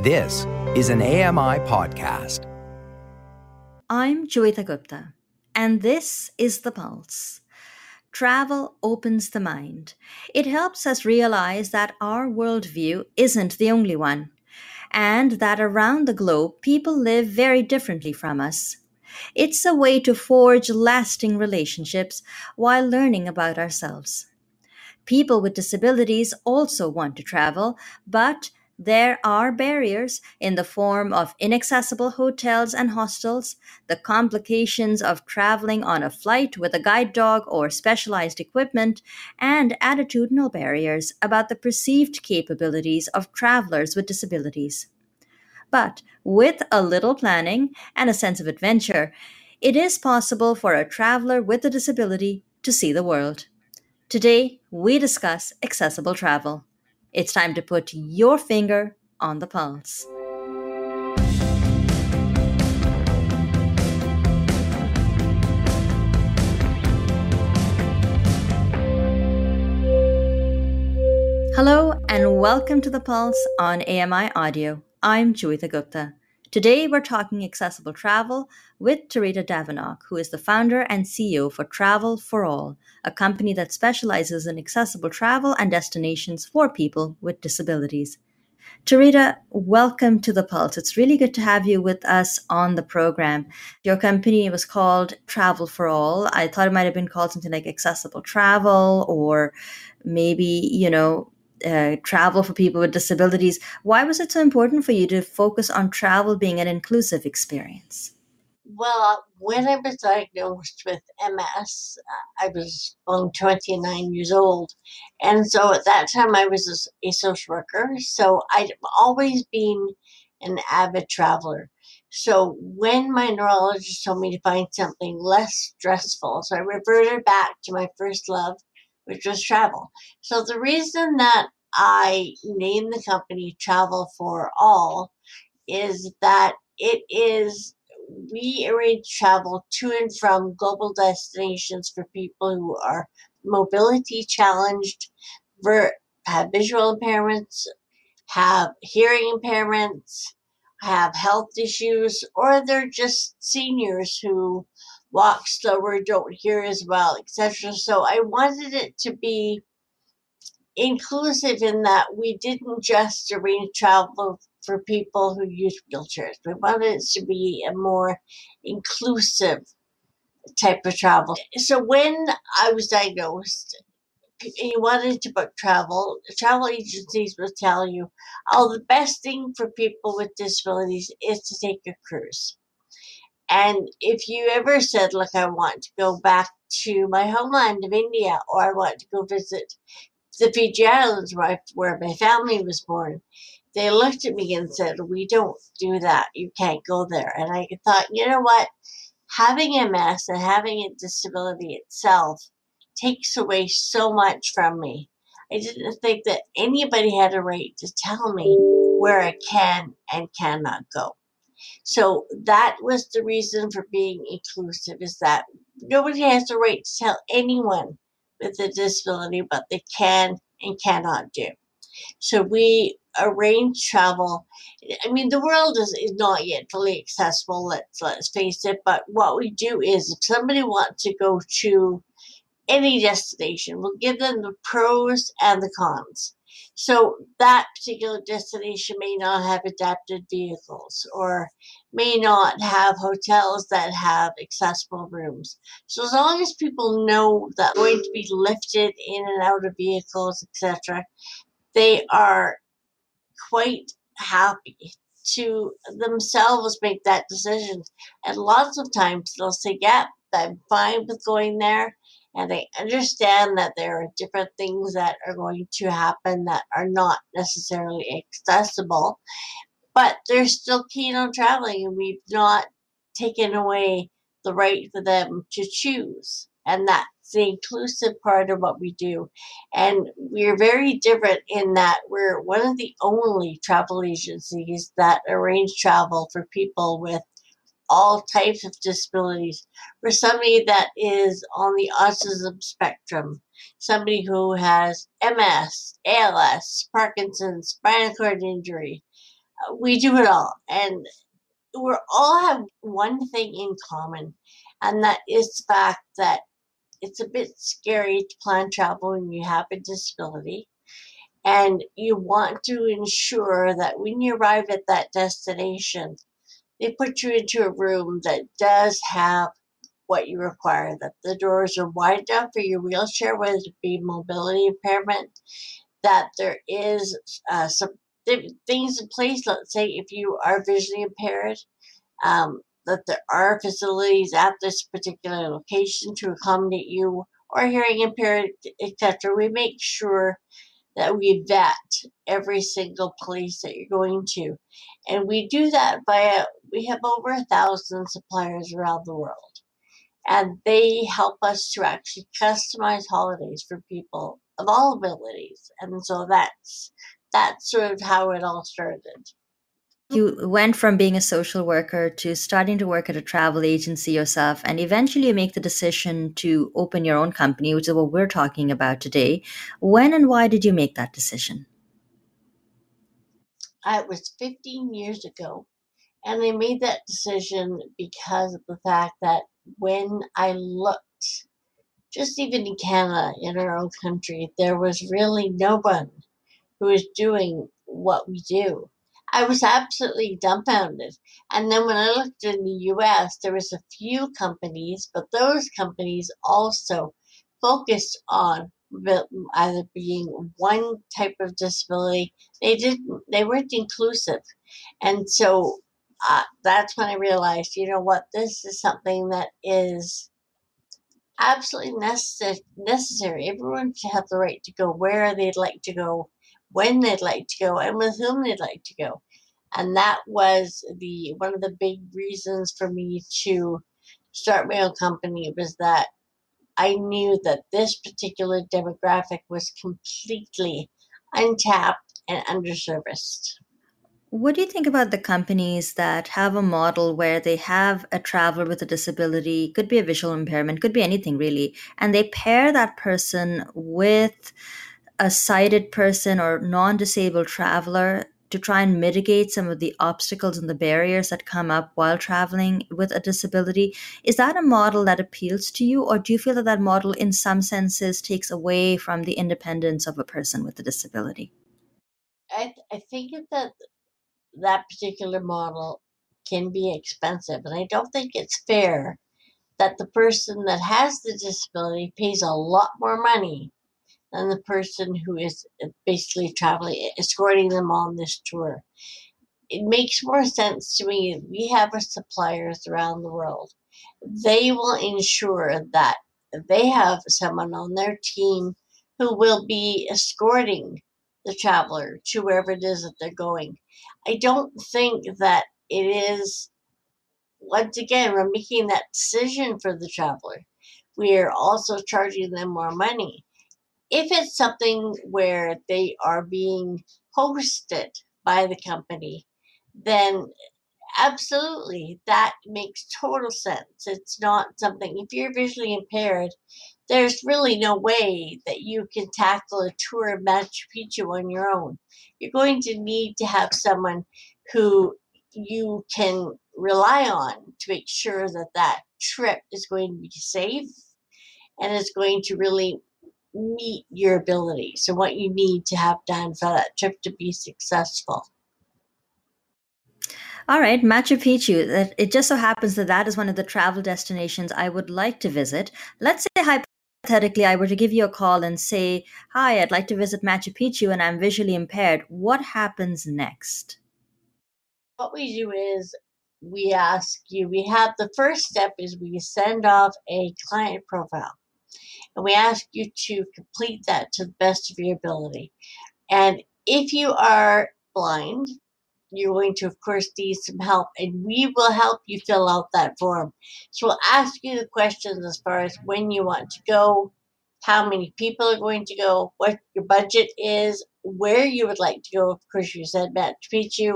This is an AMI podcast. I'm Joeita Gupta, and this is The Pulse. Travel opens the mind. It helps us realize that our worldview isn't the only one, and that around the globe, people live very differently from us. It's a way to forge lasting relationships while learning about ourselves. People with disabilities also want to travel, but there are barriers in the form of inaccessible hotels and hostels, the complications of traveling on a flight with a guide dog or specialized equipment, and attitudinal barriers about the perceived capabilities of travelers with disabilities. But with a little planning and a sense of adventure, it is possible for a traveler with a disability to see the world. Today, we discuss accessible travel. It's time to put your finger on the pulse. Hello, and welcome to The Pulse on AMI Audio. I'm Joeita Gupta. Today, we're talking accessible travel with Tarita Davenock, who is the founder and CEO for Travel for All, a company that specializes in accessible travel and destinations for people with disabilities. Tarita, welcome to the Pulse. It's really good to have you with us on the program. Your company was called Travel for All. I thought it might have been called something like Accessible Travel or maybe, you know, uh, travel for people with disabilities. Why was it so important for you to focus on travel being an inclusive experience? Well, when I was diagnosed with MS, I was only 29 years old. And so at that time, I was a social worker. So I'd always been an avid traveler. So when my neurologist told me to find something less stressful, so I reverted back to my first love, which was travel. So the reason that I named the company Travel for All is that it is we arrange travel to and from global destinations for people who are mobility challenged, have visual impairments, have hearing impairments, have health issues, or they're just seniors who walk slower, don't hear as well, etc. So I wanted it to be inclusive in that we didn't just arrange travel for people who use wheelchairs. We wanted it to be a more inclusive type of travel. So when I was diagnosed, you wanted to book travel, travel agencies will tell you, oh, the best thing for people with disabilities is to take a cruise. And if you ever said, look, I want to go back to my homeland of India, or I want to go visit the Fiji Islands, where, where my family was born, they looked at me and said, We don't do that. You can't go there. And I thought, you know what? Having MS and having a disability itself takes away so much from me. I didn't think that anybody had a right to tell me where I can and cannot go. So that was the reason for being inclusive is that nobody has the right to tell anyone with a disability what they can and cannot do. So we arrange travel. I mean, the world is, is not yet fully accessible. Let's let's face it. But what we do is, if somebody wants to go to any destination, we'll give them the pros and the cons. So that particular destination may not have adapted vehicles or may not have hotels that have accessible rooms. So as long as people know that they're going to be lifted in and out of vehicles, etc., they are quite happy to themselves make that decision. And lots of times they'll say, Yeah, I'm fine with going there and they understand that there are different things that are going to happen that are not necessarily accessible, but they're still keen on traveling, and we've not taken away the right for them to choose. And that's the inclusive part of what we do. And we're very different in that we're one of the only travel agencies that arrange travel for people with all types of disabilities. For somebody that is on the autism spectrum, somebody who has MS, ALS, Parkinson's, spinal cord injury, uh, we do it all. And we all have one thing in common, and that is the fact that it's a bit scary to plan travel when you have a disability. And you want to ensure that when you arrive at that destination, they put you into a room that does have what you require, that the doors are wide enough for your wheelchair, whether it be mobility impairment, that there is uh, some things in place. Let's say if you are visually impaired, um, that there are facilities at this particular location to accommodate you or hearing impaired, etc. We make sure that we vet every single place that you're going to. And we do that by, we have over a thousand suppliers around the world. And they help us to actually customize holidays for people of all abilities. And so that's, that's sort of how it all started you went from being a social worker to starting to work at a travel agency yourself and eventually you make the decision to open your own company which is what we're talking about today when and why did you make that decision it was 15 years ago and i made that decision because of the fact that when i looked just even in canada in our own country there was really no one who was doing what we do I was absolutely dumbfounded. And then when I looked in the US, there was a few companies, but those companies also focused on either being one type of disability. They didn't. They weren't inclusive, and so uh, that's when I realized, you know what, this is something that is absolutely necessary. Necessary. Everyone should have the right to go where they'd like to go when they'd like to go and with whom they'd like to go. And that was the one of the big reasons for me to start my own company was that I knew that this particular demographic was completely untapped and underserviced. What do you think about the companies that have a model where they have a traveler with a disability, could be a visual impairment, could be anything really, and they pair that person with a sighted person or non disabled traveler to try and mitigate some of the obstacles and the barriers that come up while traveling with a disability. Is that a model that appeals to you, or do you feel that that model, in some senses, takes away from the independence of a person with a disability? I, I think that that particular model can be expensive, and I don't think it's fair that the person that has the disability pays a lot more money than the person who is uh, basically traveling, escorting them on this tour. It makes more sense to me. We have our suppliers around the world. They will ensure that they have someone on their team who will be escorting the traveler to wherever it is that they're going. I don't think that it is, once again, we're making that decision for the traveler. We are also charging them more money if it's something where they are being hosted by the company, then absolutely that makes total sense. It's not something, if you're visually impaired, there's really no way that you can tackle a tour of Machu Picchu on your own. You're going to need to have someone who you can rely on to make sure that that trip is going to be safe and is going to really meet your ability. So, what you need to have done for that trip to be successful. All right, Machu Picchu. It just so happens that that is one of the travel destinations I would like to visit. Let's say hypothetically I were to give you a call and say, "Hi, I'd like to visit Machu Picchu and I'm visually impaired." What happens next? What we do is we ask you, we have the first step is we send off a client profile and we ask you to complete that to the best of your ability. And if you are blind, you're going to, of course, need some help, and we will help you fill out that form. So we'll ask you the questions as far as when you want to go, how many people are going to go, what your budget is, where you would like to go. Of course, you said Machu Picchu,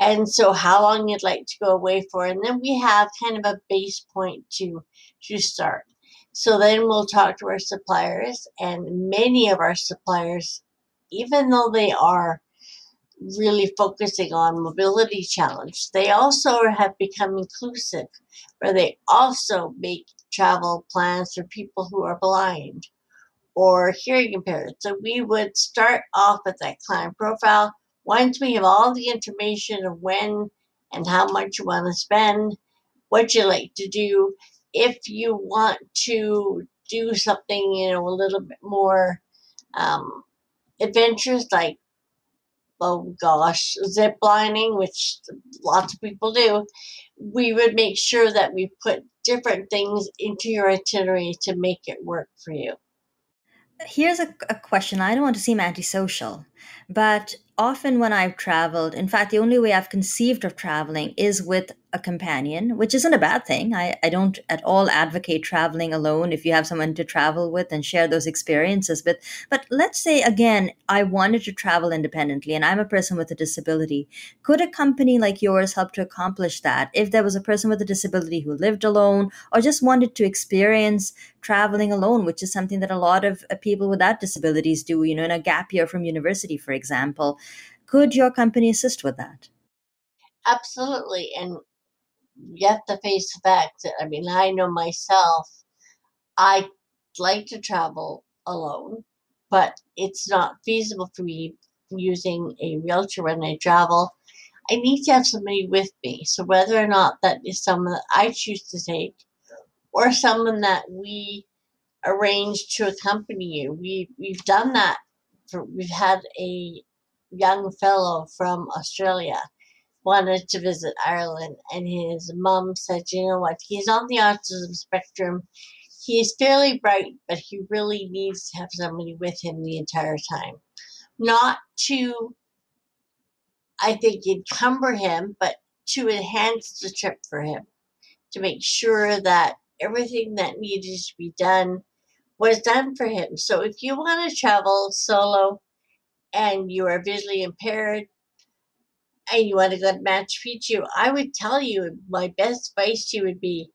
and so how long you'd like to go away for, and then we have kind of a base point to to start. So then we'll talk to our suppliers, and many of our suppliers, even though they are really focusing on mobility challenge. They also have become inclusive, where they also make travel plans for people who are blind or hearing impaired. So we would start off with that client profile. Once we have all the information of when and how much you want to spend, what you like to do, if you want to do something, you know, a little bit more um, adventures like oh gosh, zip lining, which lots of people do, we would make sure that we put different things into your itinerary to make it work for you. Here's a, a question. I don't want to seem antisocial, but often when I've traveled, in fact, the only way I've conceived of traveling is with a companion, which isn't a bad thing. I, I don't at all advocate traveling alone if you have someone to travel with and share those experiences. But but let's say again, I wanted to travel independently and I'm a person with a disability. Could a company like yours help to accomplish that if there was a person with a disability who lived alone or just wanted to experience traveling alone, which is something that a lot of uh, people without disabilities do, you know, in a gap year from university, for example. Could your company assist with that? Absolutely. And you have to face the fact that, I mean, I know myself, I like to travel alone, but it's not feasible for me using a wheelchair when I travel. I need to have somebody with me. So whether or not that is someone that I choose to take or someone that we arrange to accompany you, we we've done that. For, we've had a young fellow from Australia wanted to visit Ireland, and his mom said, You know what? He's on the autism spectrum. He's fairly bright, but he really needs to have somebody with him the entire time. Not to, I think, encumber him, but to enhance the trip for him, to make sure that everything that needed to be done was done for him. So if you want to travel solo and you are visually impaired, and you want to go to Machu Picchu, I would tell you my best advice to you would be,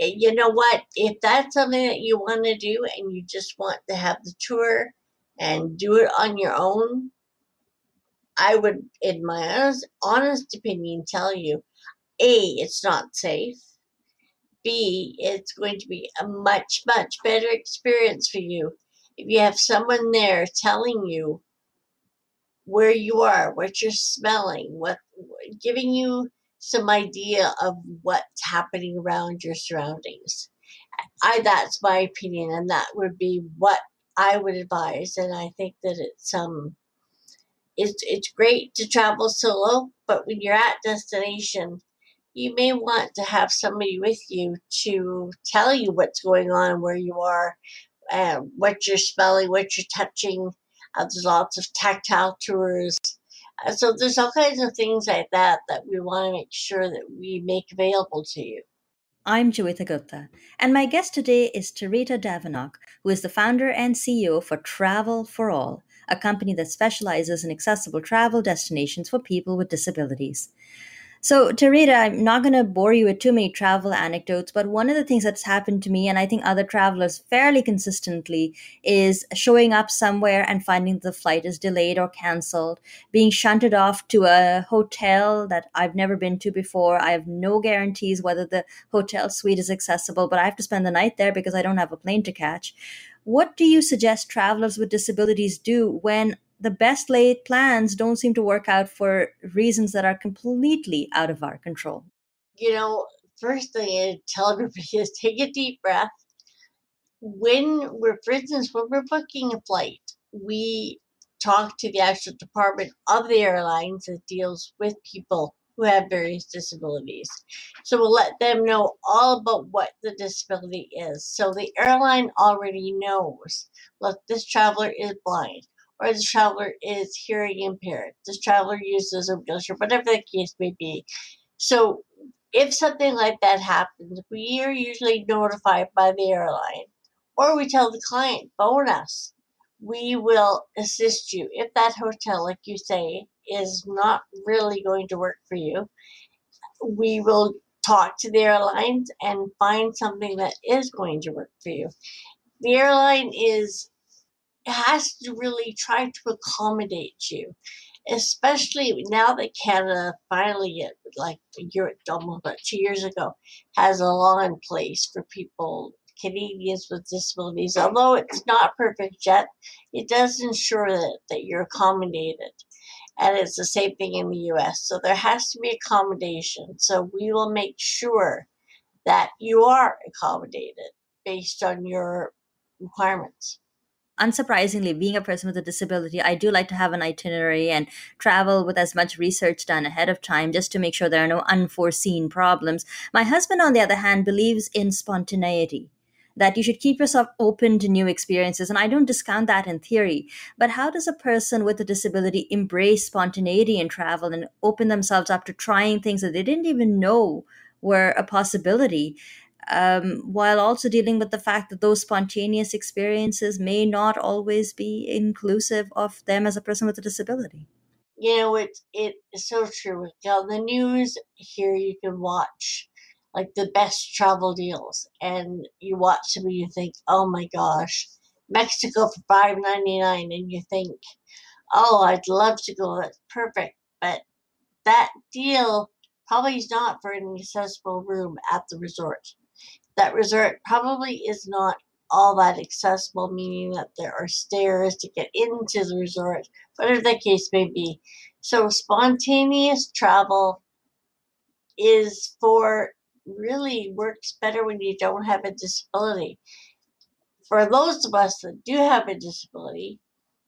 eh, you know what, if that's something that you want to do and you just want to have the tour and do it on your own, I would, in my honest, honest opinion, tell you, A, it's not safe. B, it's going to be a much, much better experience for you if you have someone there telling you where you are, what you're smelling, what giving you some idea of what's happening around your surroundings. I that's my opinion, and that would be what I would advise. And I think that it's um it's it's great to travel solo, but when you're at destination, you may want to have somebody with you to tell you what's going on, where you are, uh, what you're smelling, what you're touching, uh, there's lots of tactile tours. Uh, so there's all kinds of things like that that we want to make sure that we make available to you. I'm Joeita Gupta, and my guest today is Tarita Davenock, who is the founder and CEO for Travel for All, a company that specializes in accessible travel destinations for people with disabilities. So, Tarita, I'm not going to bore you with too many travel anecdotes, but one of the things that's happened to me, and I think other travelers fairly consistently, is showing up somewhere and finding the flight is delayed or canceled, being shunted off to a hotel that I've never been to before. I have no guarantees whether the hotel suite is accessible, but I have to spend the night there because I don't have a plane to catch. What do you suggest travelers with disabilities do when the best laid plans don't seem to work out for reasons that are completely out of our control. You know, first thing I tell everybody is take a deep breath. When we're, for instance, when we're booking a flight, we talk to the actual department of the airlines that deals with people who have various disabilities. So we'll let them know all about what the disability is. So the airline already knows look, this traveler is blind or the traveler is hearing impaired. The traveler uses a wheelchair, whatever the case may be. So if something like that happens, we are usually notified by the airline, or we tell the client, phone us. We will assist you. If that hotel, like you say, is not really going to work for you, we will talk to the airlines and find something that is going to work for you. The airline is has to really try to accommodate you. especially now that Canada finally, like a year, almost about two years ago, has a law in place for people, Canadians with disabilities. Although it's not perfect yet, it does ensure that, that you're accommodated. And it's the same thing in the US. So there has to be accommodation. So we will make sure that you are accommodated based on your requirements unsurprisingly, being a person with a disability, I do like to have an itinerary and travel with as much research done ahead of time just to make sure there are no unforeseen problems. My husband, on the other hand, believes in spontaneity. That you should keep yourself open to new experiences. And I don't discount that in theory. But how does a person with a disability embrace spontaneity in travel and open themselves up to trying things that they didn't even know were a possibility? Um, while also dealing with the fact that those spontaneous experiences may not always be inclusive of them as a person with a disability. You know, it's it is so true. The news here, you can watch like the best travel deals, and you watch them and you think, "Oh my gosh, Mexico for five ninety nine, and you think, "Oh, I'd love to go. That's perfect." But that deal probably is not for an accessible room at the resort that resort probably is not all that accessible, meaning that there are stairs to get into the resort, whatever the case may be. So, spontaneous travel is for really works better when you don't have a disability. For those of us that do have a disability,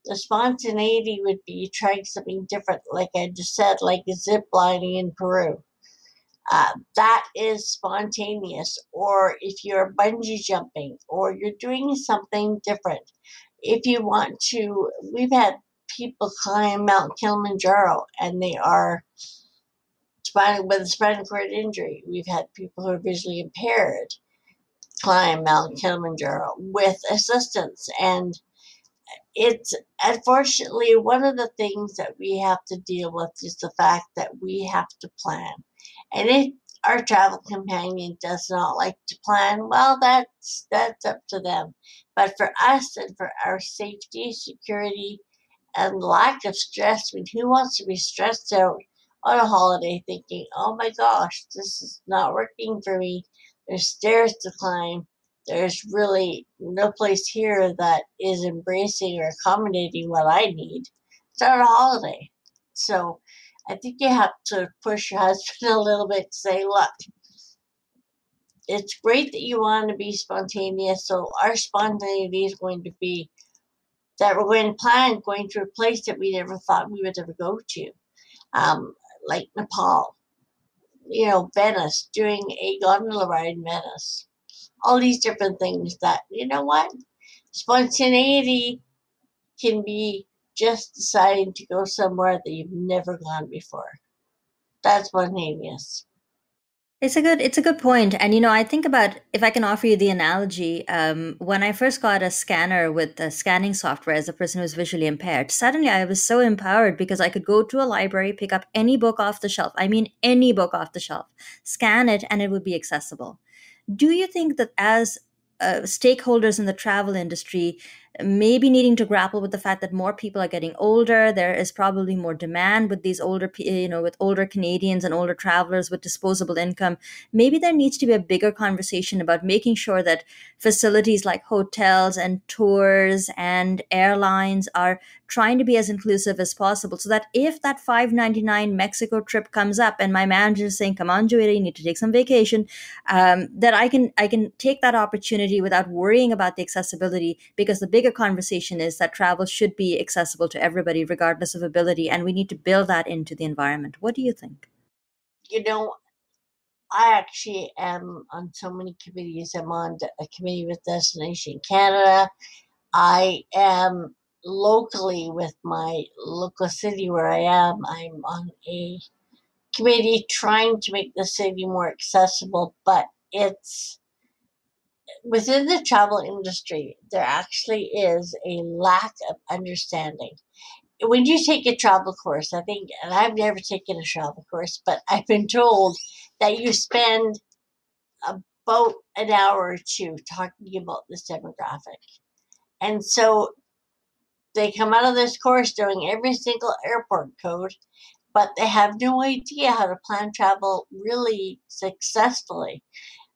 the spontaneity would be trying something different, like I just said, like zip lining in Peru. Uh, that is spontaneous. Or if you're bungee jumping or you're doing something different. If you want to, we've had people climb Mount Kilimanjaro and they are spinal with a spinal cord injury. We've had people who are visually impaired climb Mount Kilimanjaro with assistance and it's unfortunately one of the things that we have to deal with is the fact that we have to plan and if our travel companion does not like to plan, well, that's that's up to them. But for us and for our safety, security, and lack of stress, I mean, who wants to be stressed out on a holiday thinking, oh my gosh, this is not working for me? There's stairs to climb. There's really no place here that is embracing or accommodating what I need. It's not a holiday. So I think you have to push your husband a little bit to say, look, it's great that you want to be spontaneous. So our spontaneity is going to be that we're going to plan going to a place that we never thought we would ever go to, um, like Nepal, you know, Venice, doing a gondola ride in Venice, all these different things that, you know what? Spontaneity can be just deciding to go somewhere that you've never gone before. That's spontaneous. It's a good it's a good point. and you know I think about if I can offer you the analogy. Um, when I first got a scanner with the scanning software as a person who's visually impaired, suddenly I was so empowered because I could go to a library, pick up any book off the shelf. I mean, any book off the shelf, scan it, and it would be accessible. Do you think that as uh, stakeholders in the travel industry maybe needing to grapple with the fact that more people are getting older. There is probably more demand with these older you know with older canadians and older travelers with disposable income. Maybe there needs to be a bigger conversation about making sure that facilities like hotels and tours and airlines are trying to be as inclusive as possible so that if that 599 mexico trip comes up and my manager is saying come on Joeita, you need to take some vacation um, that i can i can take that opportunity without worrying about the accessibility because the bigger conversation is that travel should be accessible to everybody regardless of ability and we need to build that into the environment what do you think you know I actually am on so many committees. I'm on a committee with Destination Canada. I am locally with my local city where I am, I'm on a committee trying to make the city more accessible, but it's within the travel industry, there actually is a lack of understanding. When you take a travel course, I think, and I've never taken a travel course, but I've been told that you spend about an hour or two talking about this demographic. And so they come out of this course knowing every single airport code, but they have no idea how to plan travel really successfully.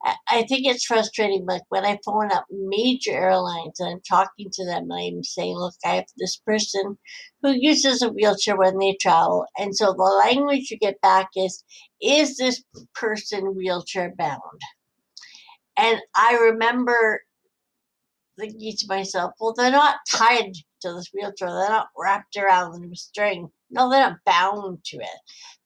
I think it's frustrating, like when I phone up major airlines and I'm talking to them and I'm saying, look, I have this person who uses a wheelchair when they travel. And so the language you get back is, is this person wheelchair bound? And I remember thinking to myself, well, they're not tied to this wheelchair. They're not wrapped around a string. No, they're not bound to it.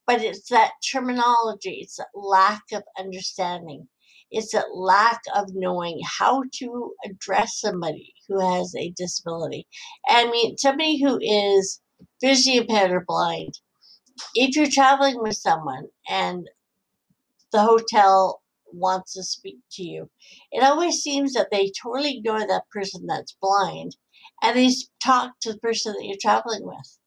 But it's that terminology, it's that lack of understanding it's a lack of knowing how to address somebody who has a disability. I mean, somebody who is visually impaired or blind, if you're traveling with someone and the hotel wants to speak to you, it always seems that they totally ignore that person that's blind and they talk to the person that you're traveling with.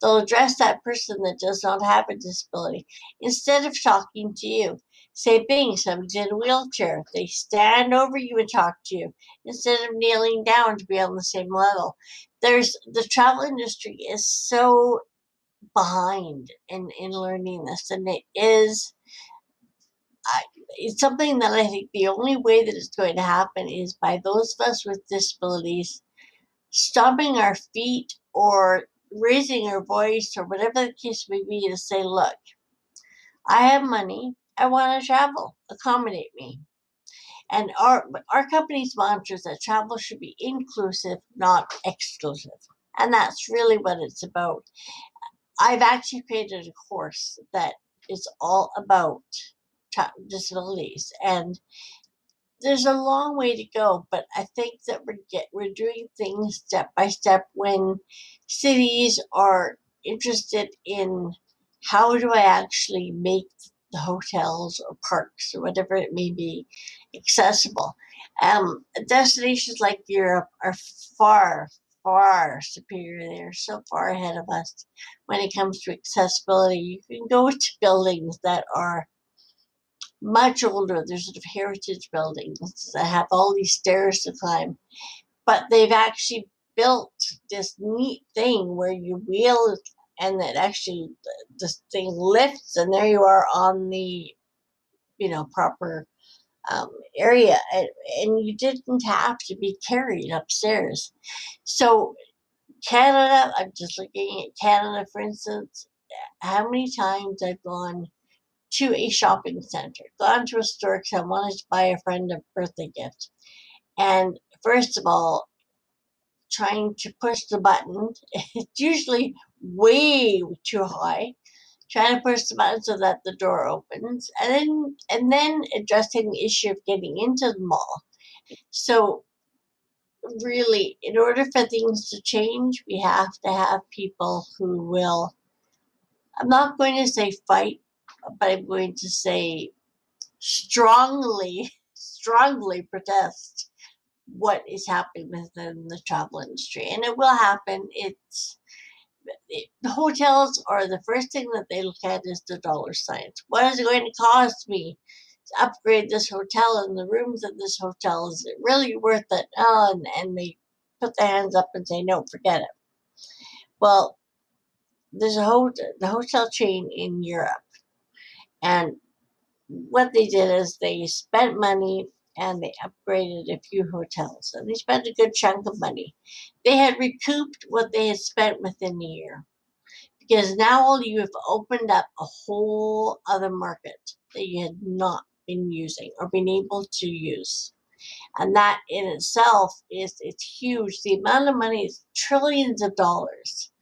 They'll address that person that does not have a disability instead of talking to you. Say being somebody's in a wheelchair. They stand over you and talk to you instead of kneeling down to be on the same level. There's the travel industry is so behind in, in learning this and it is I, it's something that I think the only way that it's going to happen is by those of us with disabilities stomping our feet or raising our voice or whatever the case may be to say, look, I have money. I want to travel. Accommodate me. And our our company's mantra is that travel should be inclusive, not exclusive. And that's really what it's about. I've actually created a course that is all about disabilities and there's a long way to go, but I think that we're get we're doing things step by step when cities are interested in how do I actually make the hotels or parks or whatever it may be accessible. Um, destinations like Europe are far, far superior. They're so far ahead of us when it comes to accessibility. You can go to buildings that are much older. There's sort of heritage buildings that have all these stairs to climb, but they've actually built this neat thing where you wheel and that actually the thing lifts and there you are on the you know proper um, area and, and you didn't have to be carried upstairs so canada i'm just looking at canada for instance how many times i've gone to a shopping center, gone to a store because I wanted to buy a friend a birthday gift. And first of all, trying to push the button, it's usually way too high. Trying to push the button so that the door opens, and then and then addressing the issue of getting into the mall. So, really, in order for things to change, we have to have people who will. I'm not going to say fight but I'm going to say strongly, strongly protest what is happening within the travel industry. And it will happen. It's it, the hotels are the first thing that they look at is the dollar signs. What is it going to cost me to upgrade this hotel and the rooms in this hotel? Is it really worth it? Oh, and, and they put their hands up and say, no, forget it. Well, there's a hotel, the hotel chain in Europe and what they did is they spent money and they upgraded a few hotels. And they spent a good chunk of money. They had recouped what they had spent within a year. Because now you have opened up a whole other market that you had not been using or been able to use. And that in itself is it's huge. The amount of money is trillions of dollars.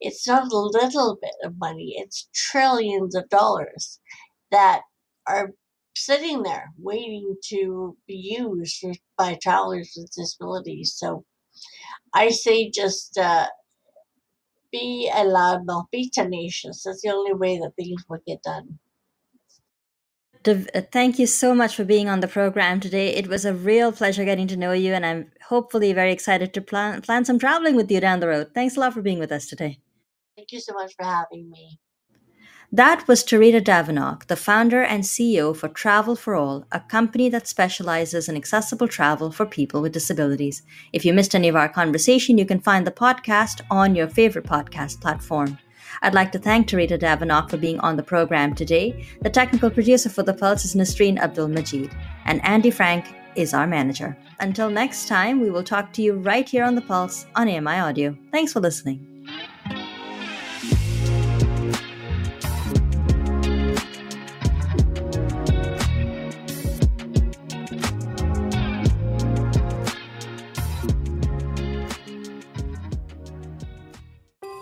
It's not a little bit of money, it's trillions of dollars that are sitting there waiting to be used by travelers with disabilities. So I say just uh, be a loudmouth, be tenacious. That's the only way that things will get done. Uh, thank you so much for being on the program today. It was a real pleasure getting to know you, and I'm hopefully very excited to plan plan some traveling with you down the road. Thanks a lot for being with us today. Thank you so much for having me. That was Tarita Davenock, the founder and CEO for Travel for All, a company that specializes in accessible travel for people with disabilities. If you missed any of our conversation, you can find the podcast on your favorite podcast platform. I'd like to thank Tarita Davenock for being on the program today. The technical producer for The Pulse is Nasreen Abdul Majid, and Andy Frank is our manager. Until next time, we will talk to you right here on The Pulse on AMI Audio. Thanks for listening.